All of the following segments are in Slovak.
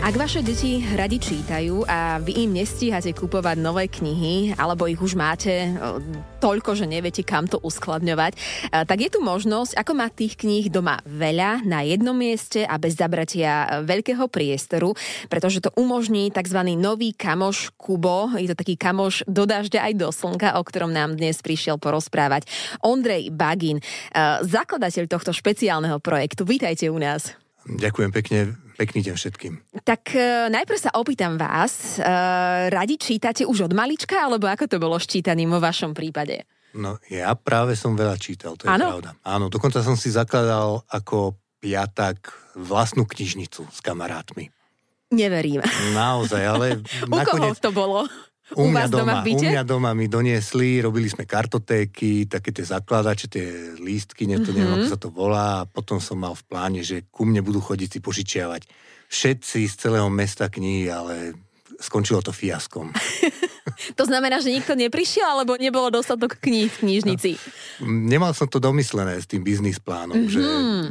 Ak vaše deti radi čítajú a vy im nestíhate kupovať nové knihy, alebo ich už máte toľko, že neviete, kam to uskladňovať, tak je tu možnosť, ako má tých kníh doma veľa na jednom mieste a bez zabratia veľkého priestoru, pretože to umožní tzv. nový kamoš Kubo. Je to taký kamoš do dažďa aj do slnka, o ktorom nám dnes prišiel porozprávať Ondrej Bagin, zakladateľ tohto špeciálneho projektu. Vítajte u nás. Ďakujem pekne, pekný deň všetkým. Tak e, najprv sa opýtam vás, e, radi čítate už od malička, alebo ako to bolo s čítaním vo vašom prípade? No ja práve som veľa čítal, to je ano? pravda. Áno, dokonca som si zakladal ako piatak vlastnú knižnicu s kamarátmi. Neverím. Naozaj, ale U nakoniec... koho to bolo? U, u mňa doma, doma u mňa doma mi doniesli, robili sme kartotéky, také tie zakladače, tie lístky, ne, to mm-hmm. neviem, ako sa to volá, a potom som mal v pláne, že ku mne budú chodiť si požičiavať všetci z celého mesta knihy, ale skončilo to fiaskom. to znamená, že nikto neprišiel, alebo nebolo dostatok kníh v knižnici? Nemal som to domyslené s tým biznis plánom, mm-hmm. že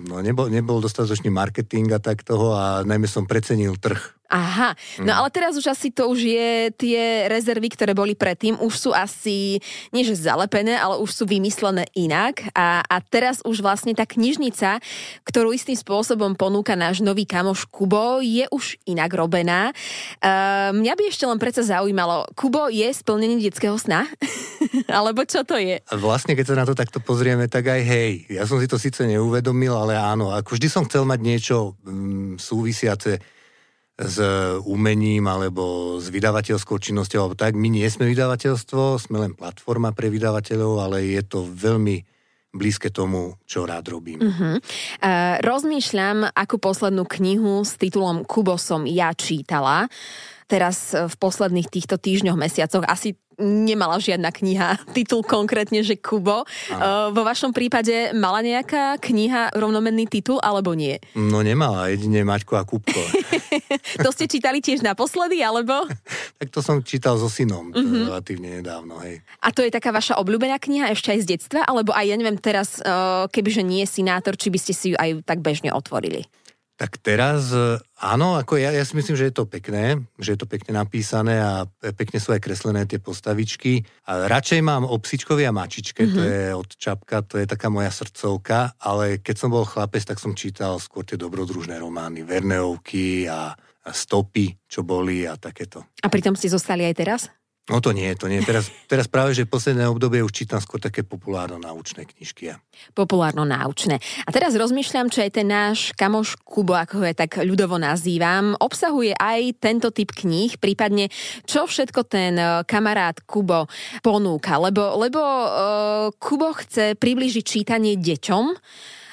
no, nebol, nebol dostatočný marketing a tak toho a najmä som precenil trh Aha, no mm. ale teraz už asi to už je tie rezervy, ktoré boli predtým, už sú asi, nie že zalepené, ale už sú vymyslené inak a, a teraz už vlastne tá knižnica, ktorú istým spôsobom ponúka náš nový kamoš Kubo, je už inak robená. Uh, mňa by ešte len predsa zaujímalo, Kubo je splnenie detského sna? Alebo čo to je? Vlastne, keď sa na to takto pozrieme, tak aj hej. Ja som si to síce neuvedomil, ale áno. Ako vždy som chcel mať niečo mm, súvisiace s umením alebo s vydavateľskou činnosťou, alebo tak. My nie sme vydavateľstvo, sme len platforma pre vydavateľov, ale je to veľmi blízke tomu, čo rád robím. Uh-huh. Uh, rozmýšľam, akú poslednú knihu s titulom Kubo som ja čítala. Teraz v posledných týchto týždňoch, mesiacoch asi nemala žiadna kniha titul konkrétne, že Kubo. Uh, vo vašom prípade mala nejaká kniha rovnomenný titul alebo nie? No nemala, jedine Maťko a Kupko. to ste čítali tiež naposledy, alebo? tak to som čítal so synom uh-huh. relatívne nedávno, hej. A to je taká vaša obľúbená kniha ešte aj z detstva? Alebo aj, ja neviem, teraz, uh, kebyže nie je sinátor, či by ste si ju aj tak bežne otvorili? Tak teraz, e, áno, ako ja, ja si myslím, že je to pekné, že je to pekne napísané a pekne sú aj kreslené tie postavičky. A radšej mám o psičkovi a mačičke, mm-hmm. to mhm. je od Čapka, to je taká moja srdcovka, ale keď som bol chlapec, tak som čítal skôr tie dobrodružné romány, Verneovky a, a Stopy, čo boli a takéto. A pritom ste zostali aj teraz? No to nie, to nie. Teraz, teraz práve, že posledné obdobie už čítam skôr také populárno-náučné knižky. Populárno-náučné. A teraz rozmýšľam, čo aj ten náš kamoš Kubo, ako ho je tak ľudovo nazývam, obsahuje aj tento typ kníh, prípadne čo všetko ten e, kamarát Kubo ponúka. Lebo, lebo uh, Kubo chce približiť čítanie deťom,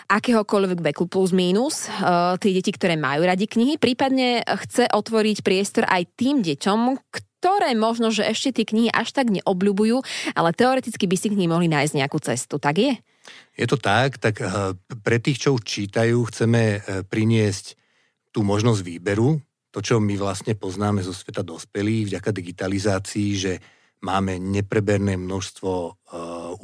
akéhokoľvek veku plus mínus, uh, tie deti, ktoré majú radi knihy, prípadne chce otvoriť priestor aj tým deťom, ktoré možno, že ešte tie knihy až tak neobľubujú, ale teoreticky by si k ním mohli nájsť nejakú cestu. Tak je? Je to tak, tak eh, pre tých, čo už čítajú, chceme eh, priniesť tú možnosť výberu, to, čo my vlastne poznáme zo sveta dospelých vďaka digitalizácii, že máme nepreberné množstvo uh,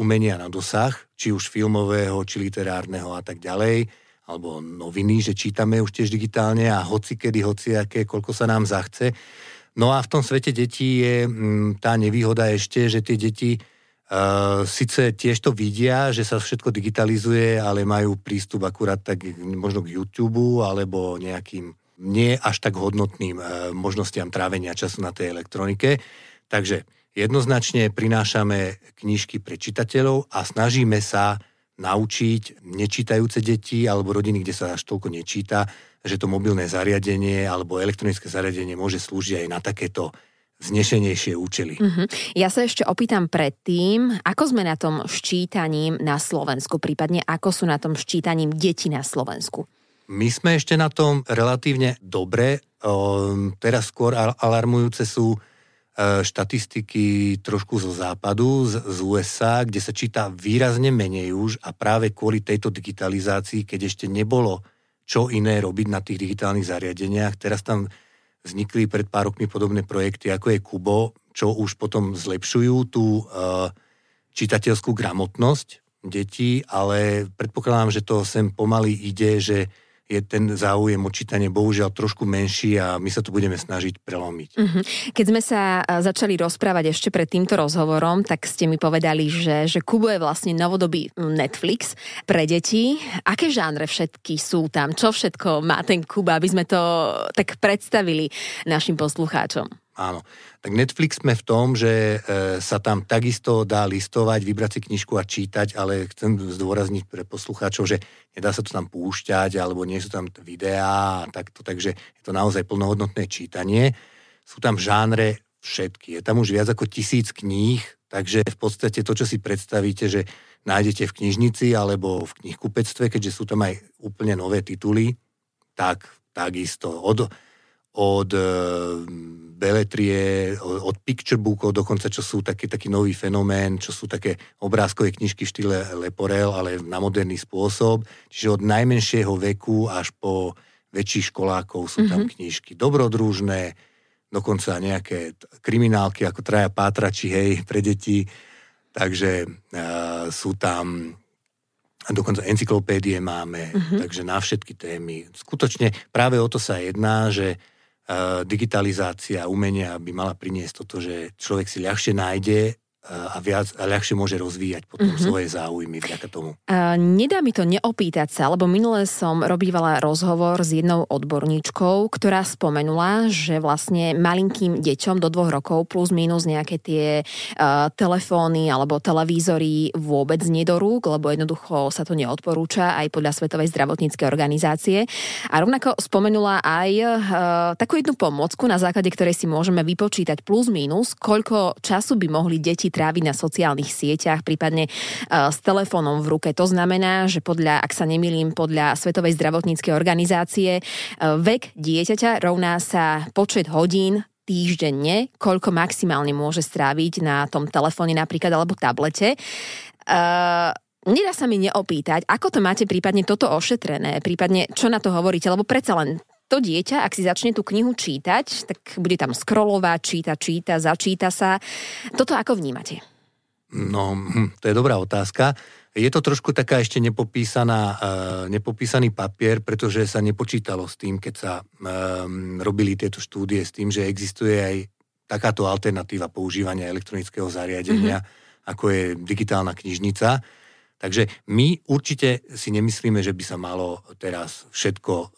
umenia na dosah, či už filmového, či literárneho a tak ďalej, alebo noviny, že čítame už tiež digitálne a hoci kedy, hoci aké, koľko sa nám zachce. No a v tom svete detí je mm, tá nevýhoda ešte, že tie deti Uh, Sice tiež to vidia, že sa všetko digitalizuje, ale majú prístup akurát tak možno k YouTube alebo nejakým nie až tak hodnotným uh, možnostiam trávenia času na tej elektronike. Takže jednoznačne prinášame knižky pre čitateľov a snažíme sa naučiť nečítajúce deti alebo rodiny, kde sa až toľko nečíta, že to mobilné zariadenie alebo elektronické zariadenie môže slúžiť aj na takéto znešenejšie účely. Uh-huh. Ja sa ešte opýtam predtým, ako sme na tom ščítaním na Slovensku, prípadne ako sú na tom ščítaním deti na Slovensku? My sme ešte na tom relatívne dobre. Teraz skôr alarmujúce sú štatistiky trošku zo západu, z, z USA, kde sa číta výrazne menej už a práve kvôli tejto digitalizácii, keď ešte nebolo čo iné robiť na tých digitálnych zariadeniach. Teraz tam vznikli pred pár rokmi podobné projekty, ako je Kubo, čo už potom zlepšujú tú uh, čitateľskú gramotnosť detí, ale predpokladám, že to sem pomaly ide, že je ten záujem o čítanie bohužiaľ trošku menší a my sa to budeme snažiť prelomiť. Uh-huh. Keď sme sa začali rozprávať ešte pred týmto rozhovorom, tak ste mi povedali, že, že Kubo je vlastne novodobý Netflix pre deti. Aké žánre všetky sú tam? Čo všetko má ten Kuba, aby sme to tak predstavili našim poslucháčom? Áno. Tak Netflix sme v tom, že e, sa tam takisto dá listovať, vybrať si knižku a čítať, ale chcem zdôrazniť pre poslucháčov, že nedá sa to tam púšťať, alebo nie sú tam videá a takto, takže je to naozaj plnohodnotné čítanie. Sú tam žánre všetky. Je tam už viac ako tisíc kníh, takže v podstate to, čo si predstavíte, že nájdete v knižnici alebo v knihkupectve, keďže sú tam aj úplne nové tituly, tak takisto. Od, od e, beletrie, od picturebookov dokonca, čo sú taký, taký nový fenomén, čo sú také obrázkové knižky v štýle Leporel, ale na moderný spôsob. Čiže od najmenšieho veku až po väčších školákov sú tam mm-hmm. knižky dobrodružné, dokonca nejaké kriminálky ako traja pátrači, hej, pre deti. Takže uh, sú tam dokonca encyklopédie máme, mm-hmm. takže na všetky témy. Skutočne práve o to sa jedná, že digitalizácia umenia by mala priniesť toto, že človek si ľahšie nájde a viac a ľahšie môže rozvíjať potom mm-hmm. svoje záujmy vďaka tomu. A nedá mi to neopýtať sa, lebo minule som robívala rozhovor s jednou odborníčkou, ktorá spomenula, že vlastne malinkým deťom do dvoch rokov plus minus nejaké tie uh, telefóny alebo televízory vôbec nie do rúk, lebo jednoducho sa to neodporúča aj podľa Svetovej zdravotníckej organizácie. A rovnako spomenula aj uh, takú jednu pomocku, na základe ktorej si môžeme vypočítať plus minus, koľko času by mohli deti tráviť na sociálnych sieťach, prípadne uh, s telefónom v ruke. To znamená, že podľa, ak sa nemýlim, podľa Svetovej zdravotníckej organizácie uh, vek dieťaťa rovná sa počet hodín týždenne, koľko maximálne môže stráviť na tom telefóne napríklad alebo tablete. Uh, Nedá sa mi neopýtať, ako to máte prípadne toto ošetrené, prípadne čo na to hovoríte, lebo predsa len to dieťa, ak si začne tú knihu čítať, tak bude tam scrollovať, číta, číta, začíta sa. Toto ako vnímate? No, hm, to je dobrá otázka. Je to trošku taká ešte nepopísaná, uh, nepopísaný papier, pretože sa nepočítalo s tým, keď sa um, robili tieto štúdie, s tým, že existuje aj takáto alternatíva používania elektronického zariadenia, mm-hmm. ako je digitálna knižnica Takže my určite si nemyslíme, že by sa malo teraz všetko e,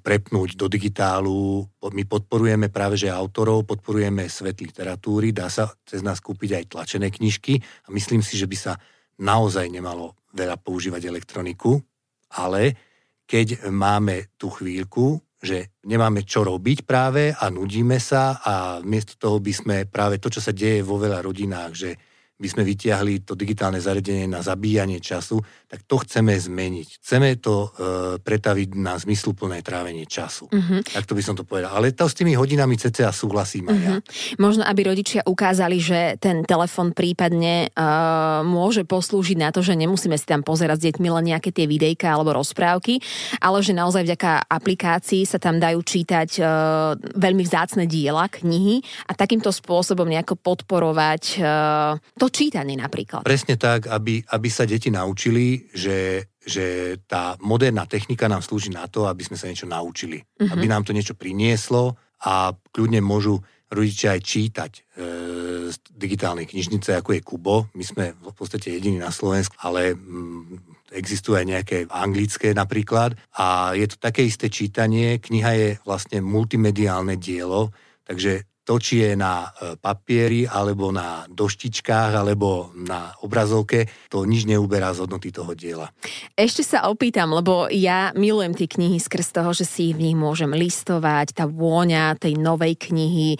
prepnúť do digitálu. My podporujeme práve že autorov, podporujeme svet literatúry, dá sa cez nás kúpiť aj tlačené knižky a myslím si, že by sa naozaj nemalo veľa používať elektroniku, ale keď máme tú chvíľku, že nemáme čo robiť práve a nudíme sa a miesto toho by sme práve to, čo sa deje vo veľa rodinách, že by sme vytiahli to digitálne zariadenie na zabíjanie času, tak to chceme zmeniť. Chceme to e, pretaviť na zmysluplné trávenie času. Uh-huh. Tak to by som to povedal. Ale to s tými hodinami cca súhlasím aj uh-huh. ja. Mhm. Možno, aby rodičia ukázali, že ten telefon prípadne e, môže poslúžiť na to, že nemusíme si tam pozerať s deťmi len nejaké tie videjka alebo rozprávky, ale že naozaj vďaka aplikácii sa tam dajú čítať e, veľmi vzácne diela, knihy a takýmto spôsobom nejako podporovať e, to to čítanie napríklad. Presne tak, aby, aby sa deti naučili, že, že tá moderná technika nám slúži na to, aby sme sa niečo naučili. Uh-huh. Aby nám to niečo prinieslo a kľudne môžu rodičia aj čítať e, z digitálnej knižnice, ako je Kubo. My sme v podstate jediní na Slovensku, ale mm, existujú aj nejaké anglické napríklad. A je to také isté čítanie. Kniha je vlastne multimediálne dielo, takže to, či je na e, papieri, alebo na doštičkách, alebo na obrazovke, to nič neuberá z hodnoty toho diela. Ešte sa opýtam, lebo ja milujem tie knihy skrz toho, že si v nich môžem listovať, tá vôňa tej novej knihy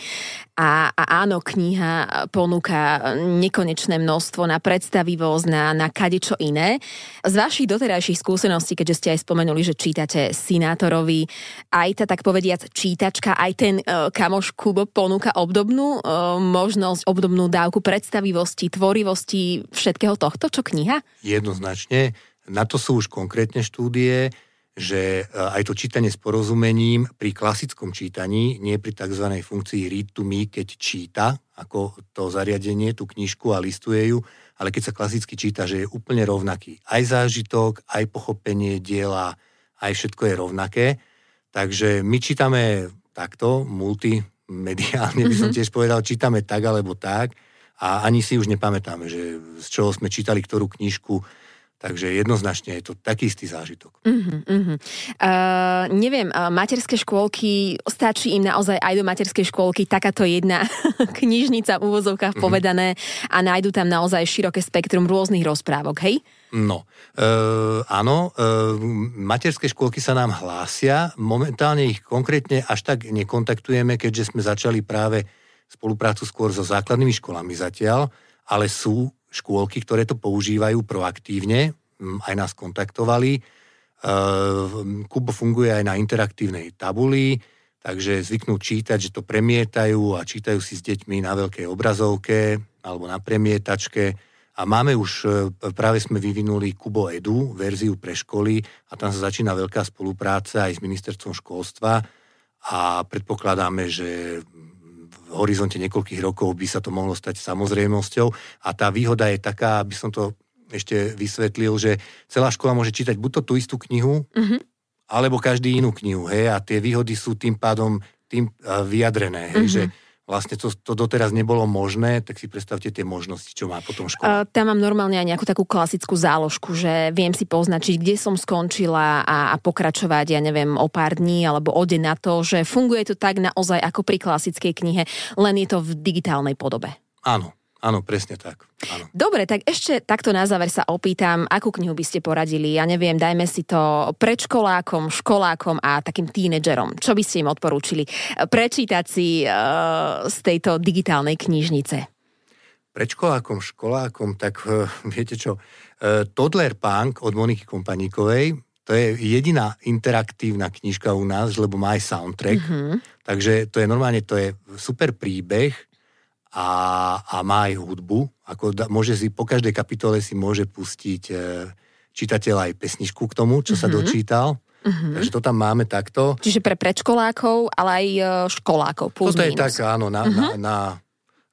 a, a áno, kniha ponúka nekonečné množstvo na predstavivosť, na, na kadečo iné. Z vašich doterajších skúseností, keďže ste aj spomenuli, že čítate Sinátorovi, aj tá tak povediac čítačka, aj ten uh, kamoš Kubo ponúka obdobnú uh, možnosť, obdobnú dávku predstavivosti, tvorivosti, všetkého tohto, čo kniha? Jednoznačne. Na to sú už konkrétne štúdie, že e, aj to čítanie s porozumením pri klasickom čítaní, nie pri tzv. funkcii read to me, keď číta, ako to zariadenie, tú knižku a listuje ju, ale keď sa klasicky číta, že je úplne rovnaký. Aj zážitok, aj pochopenie diela, aj všetko je rovnaké. Takže my čítame takto, multimediálne by som mhm. tiež povedal, čítame tak alebo tak a ani si už nepamätáme, že z čoho sme čítali ktorú knižku, Takže jednoznačne je to taký istý zážitok. Uh-huh, uh-huh. Uh, neviem, uh, materské škôlky, stačí im naozaj aj do materskej škôlky takáto jedna knižnica v úvozovkách uh-huh. povedané a nájdu tam naozaj široké spektrum rôznych rozprávok, hej? No, uh, áno, uh, materské škôlky sa nám hlásia, momentálne ich konkrétne až tak nekontaktujeme, keďže sme začali práve spoluprácu skôr so základnými školami zatiaľ, ale sú škôlky, ktoré to používajú proaktívne, aj nás kontaktovali. Kubo funguje aj na interaktívnej tabuli, takže zvyknú čítať, že to premietajú a čítajú si s deťmi na veľkej obrazovke alebo na premietačke. A máme už, e, práve sme vyvinuli Kubo Edu, verziu pre školy a tam sa začína veľká spolupráca aj s ministerstvom školstva a predpokladáme, že v horizonte niekoľkých rokov by sa to mohlo stať samozrejmosťou. A tá výhoda je taká, aby som to ešte vysvetlil, že celá škola môže čítať buď to tú istú knihu, mm-hmm. alebo každý inú knihu, hej, a tie výhody sú tým pádom tým vyjadrené, hej, mm-hmm. že vlastne to, to doteraz nebolo možné, tak si predstavte tie možnosti, čo má potom škola. Uh, tam mám normálne aj nejakú takú klasickú záložku, že viem si poznačiť, kde som skončila a, a pokračovať, ja neviem, o pár dní alebo o deň na to, že funguje to tak naozaj ako pri klasickej knihe, len je to v digitálnej podobe. Áno, Áno, presne tak. Áno. Dobre, tak ešte takto na záver sa opýtam, akú knihu by ste poradili? Ja neviem, dajme si to predškolákom, školákom a takým tínedžerom. Čo by ste im odporúčili? Prečítať si uh, z tejto digitálnej knižnice. Predškolákom, školákom, tak uh, viete čo, uh, Toddler Punk od Moniky Kompaníkovej, to je jediná interaktívna knižka u nás, lebo má aj soundtrack. Mm-hmm. Takže to je normálne, to je super príbeh, a, a má aj hudbu. Ako da, môže si, po každej kapitole si môže pustiť e, čitateľ aj pesničku k tomu, čo mm-hmm. sa mhm. dočítal. Mm-hmm. Takže to tam máme takto. Čiže pre predškolákov, ale aj e, školákov. Plus Toto minus. je tak, áno, na, mm-hmm. na, na,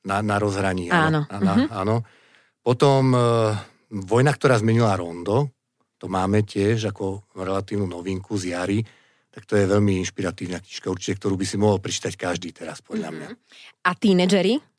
na, na rozhraní. Áno. áno. Mm-hmm. áno. Potom e, Vojna, ktorá zmenila Rondo, to máme tiež ako relatívnu novinku z jary tak to je veľmi inšpiratívna knižka, určite, ktorú by si mohol prečítať každý teraz, podľa mňa. Mm-hmm. A tínedžeri?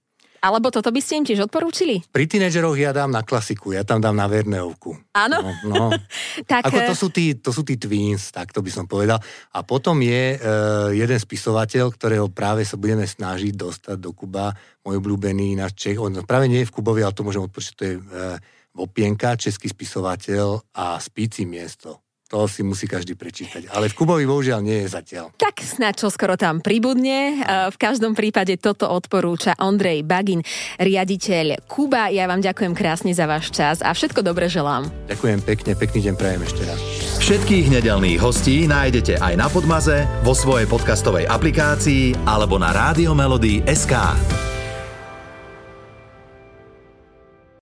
Alebo toto by ste im tiež odporúčili? Pri tínedžeroch ja dám na klasiku, ja tam dám na Verneovku. Áno? No, no. tak... Ako to sú, tí, to sú tí twins, tak to by som povedal. A potom je uh, jeden spisovateľ, ktorého práve sa budeme snažiť dostať do Kuba, môj obľúbený náš Čech. On práve nie je v Kubovi, ale to môžem odporučiť, to je uh, Vopienka, český spisovateľ a Spíci miesto. To si musí každý prečítať. Ale v Kubovi bohužiaľ nie je zatiaľ. Tak snad čo skoro tam pribudne. V každom prípade toto odporúča Ondrej Bagin, riaditeľ Kuba. Ja vám ďakujem krásne za váš čas a všetko dobre želám. Ďakujem pekne, pekný deň prajem ešte raz. Všetkých nedelných hostí nájdete aj na Podmaze, vo svojej podcastovej aplikácii alebo na SK.